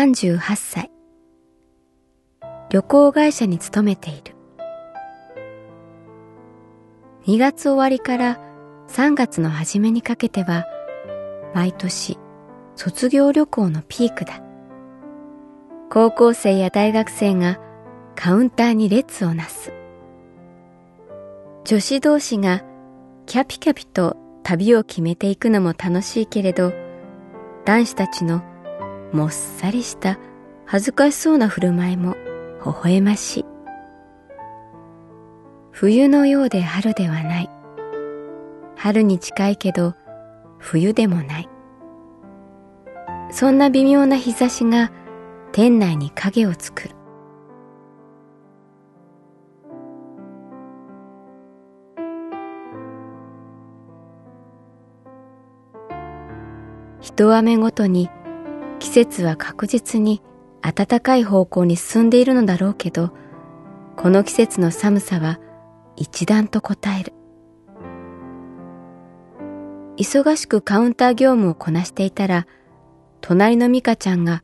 38歳。旅行会社に勤めている。2月終わりから3月の初めにかけては、毎年卒業旅行のピークだ。高校生や大学生がカウンターに列をなす。女子同士がキャピキャピと旅を決めていくのも楽しいけれど、男子たちのもっさりした恥ずかしそうな振る舞いも微笑ましい。冬のようで春ではない。春に近いけど冬でもない。そんな微妙な日差しが店内に影を作る。一雨ごとに季節は確実に暖かい方向に進んでいるのだろうけど、この季節の寒さは一段と応える。忙しくカウンター業務をこなしていたら、隣の美香ちゃんが、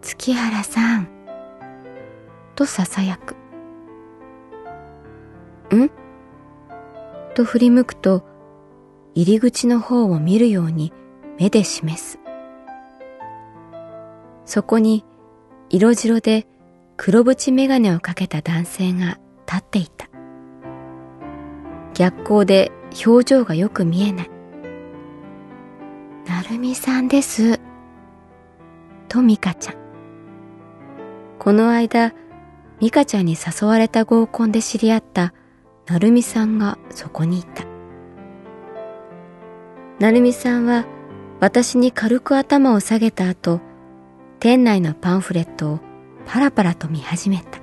月原さん、と囁く。ん？と振り向くと、入り口の方を見るように目で示す。そこに色白で黒縁眼鏡をかけた男性が立っていた。逆光で表情がよく見えない。なるみさんです。とミカちゃん。この間、ミカちゃんに誘われた合コンで知り合ったなるみさんがそこにいた。なるみさんは私に軽く頭を下げた後、店内のパンフレットをパラパラと見始めた。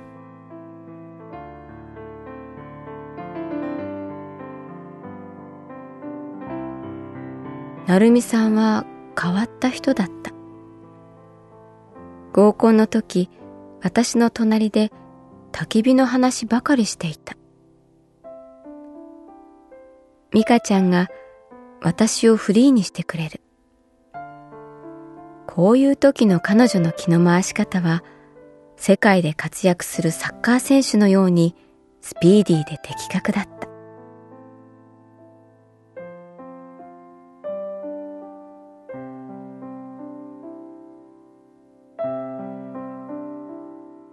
なるみさんは変わった人だった。合コンの時、私の隣で焚き火の話ばかりしていた。ミカちゃんが私をフリーにしてくれる。こういう時の彼女の気の回し方は、世界で活躍するサッカー選手のようにスピーディーで的確だった。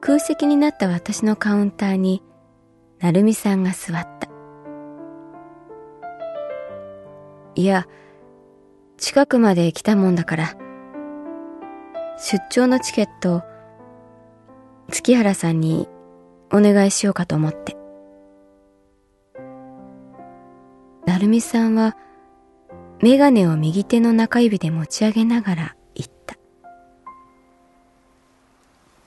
空席になった私のカウンターに、なるみさんが座った。いや、近くまで来たもんだから、出張のチケット月原さんにお願いしようかと思って。なるみさんはメガネを右手の中指で持ち上げながら言った。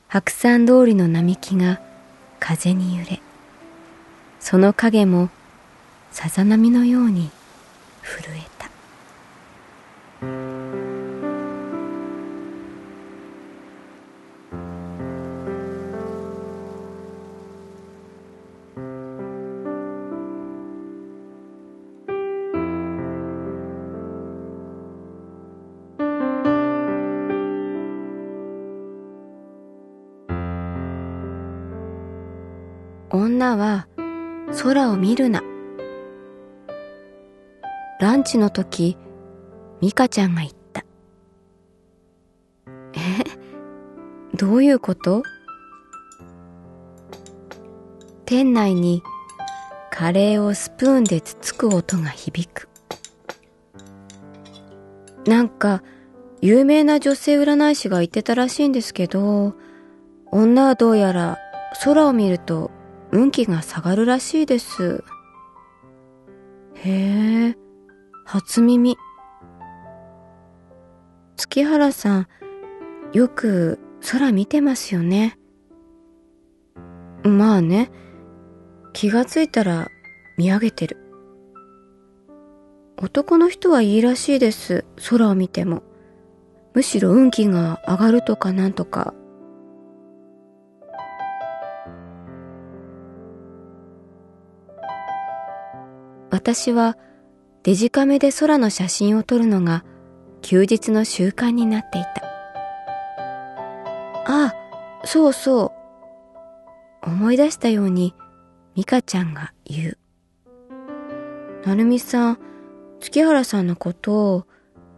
白山通りの並木が風に揺れ、その影もさざ波のようには空を見るな。ランチの時、ミカちゃんが言った。え、どういうこと？店内にカレーをスプーンでつつく音が響く。なんか、有名な女性占い師が言ってたらしいんですけど、女はどうやら空を見ると運気が下がるらしいです。へえ、初耳。月原さん、よく空見てますよね。まあね、気がついたら見上げてる。男の人はいいらしいです、空を見ても。むしろ運気が上がるとかなんとか。私はデジカメで空の写真を撮るのが休日の習慣になっていた。ああ、そうそう。思い出したようにミカちゃんが言う。なるみさん、月原さんのことを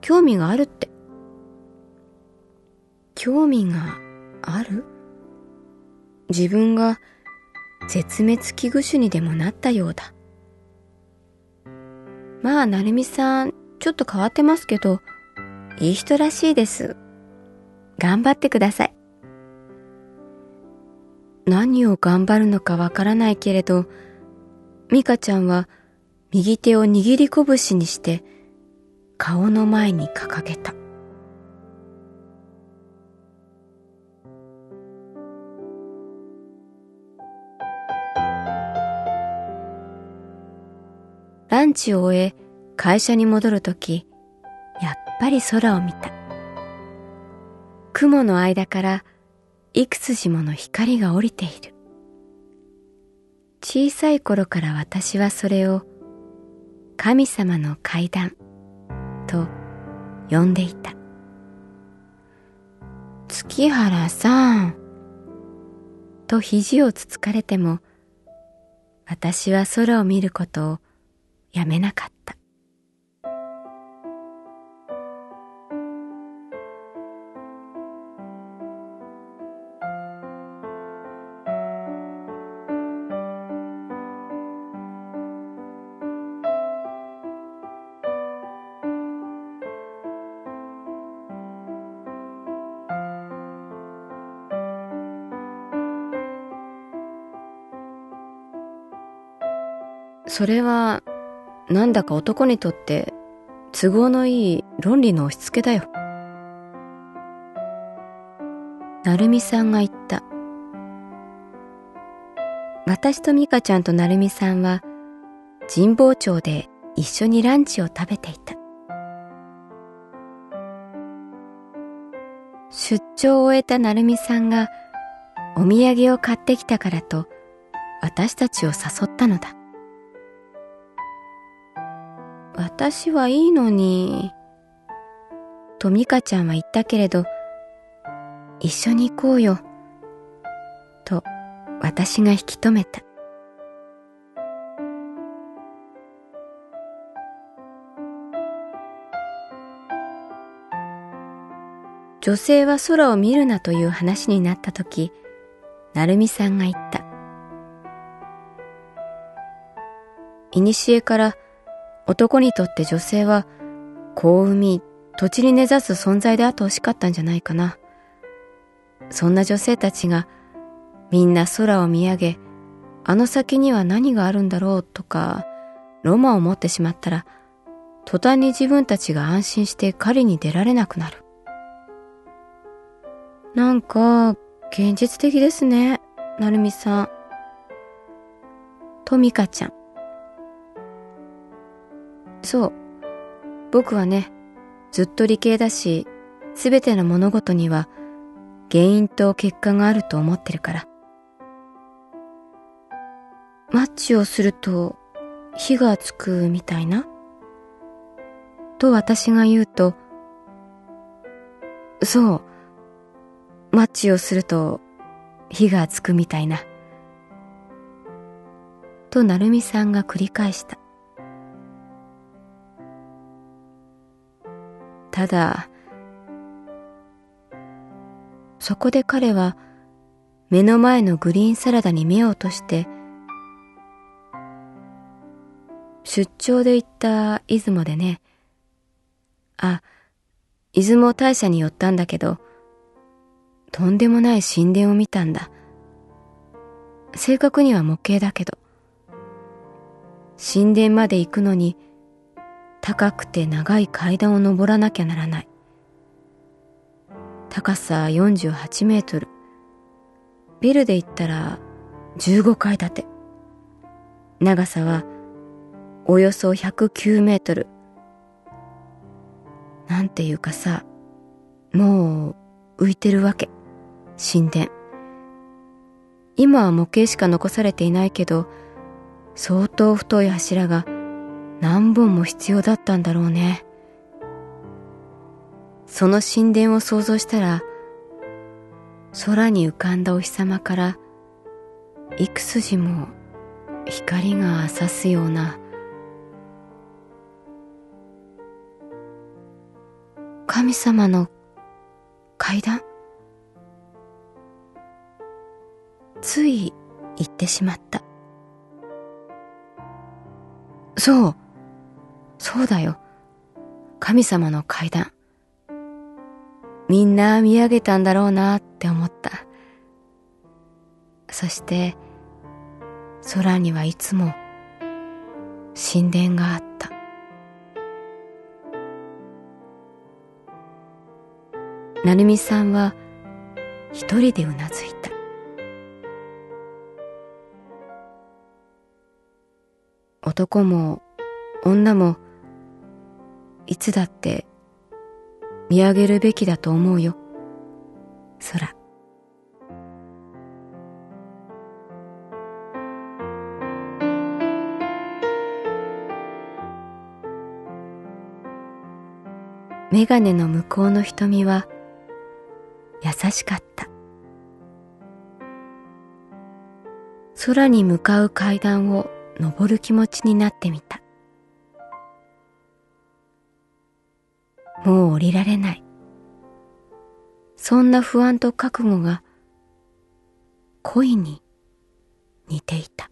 興味があるって。興味がある？自分が絶滅危惧種にでもなったようだ。まあ、なるみさん、ちょっと変わってますけど、いい人らしいです。頑張ってください。何を頑張るのかわからないけれど、ミカちゃんは右手を握り拳にして顔の前に掲げた。ランチを終え会社に戻るとき、やっぱり空を見た。雲の間から幾筋もの光が降りている。小さい頃から私はそれを神様の階段と呼んでいた。月原さんと肘をつつかれても私は空を見ることをやめなかった。それはなんだか男にとって都合のいい論理の押し付けだよ。なるみさんが言った。私と美香ちゃんとなるみさんは神保町で一緒にランチを食べていた。出張を終えたなるみさんがお土産を買ってきたからと私たちを誘ったのだ。私はいいのに。とミカちゃんは言ったけれど、一緒に行こうよ。と私が引き止めた。女性は空を見るなという話になったとき、なるみさんが言った。いにしえから男にとって女性は子を産み土地に根ざす存在であってほしかったんじゃないかな。そんな女性たちがみんな空を見上げ、あの先には何があるんだろうとか、ロマンを持ってしまったら、途端に自分たちが安心して狩りに出られなくなる。なんか、現実的ですね、なるみさん。とみかちゃん。そう。僕はね、ずっと理系だし、すべての物事には原因と結果があると思ってるから。マッチをすると火がつくみたいな？と私が言うと、そう、マッチをすると火がつくみたいな。と成美さんが繰り返した。ただ、そこで彼は目の前のグリーンサラダに目を落として、出張で行った出雲でね、あ、出雲大社に寄ったんだけど、とんでもない神殿を見たんだ。正確には模型だけど、神殿まで行くのに高くて長い階段を登らなきゃならない。高さ48メートル。ビルで言ったら15階建て。長さはおよそ109メートル。なんていうかさ、もう浮いてるわけ。神殿。今は模型しか残されていないけど、相当太い柱が何本も必要だったんだろうね。その神殿を想像したら、空に浮かんだお日様から幾筋も光が差すような神様の階段？つい言ってしまった。そう、そうだよ。神様の階段。みんな見上げたんだろうなって思った。そして、空にはいつも神殿があった。成美さんは一人でうなずいた。男も女もいつだって見上げるべきだと思うよ。空。メガネの向こうの瞳は優しかった。空に向かう階段を登る気持ちになってみた。もう降りられない。そんな不安と覚悟が恋に似ていた。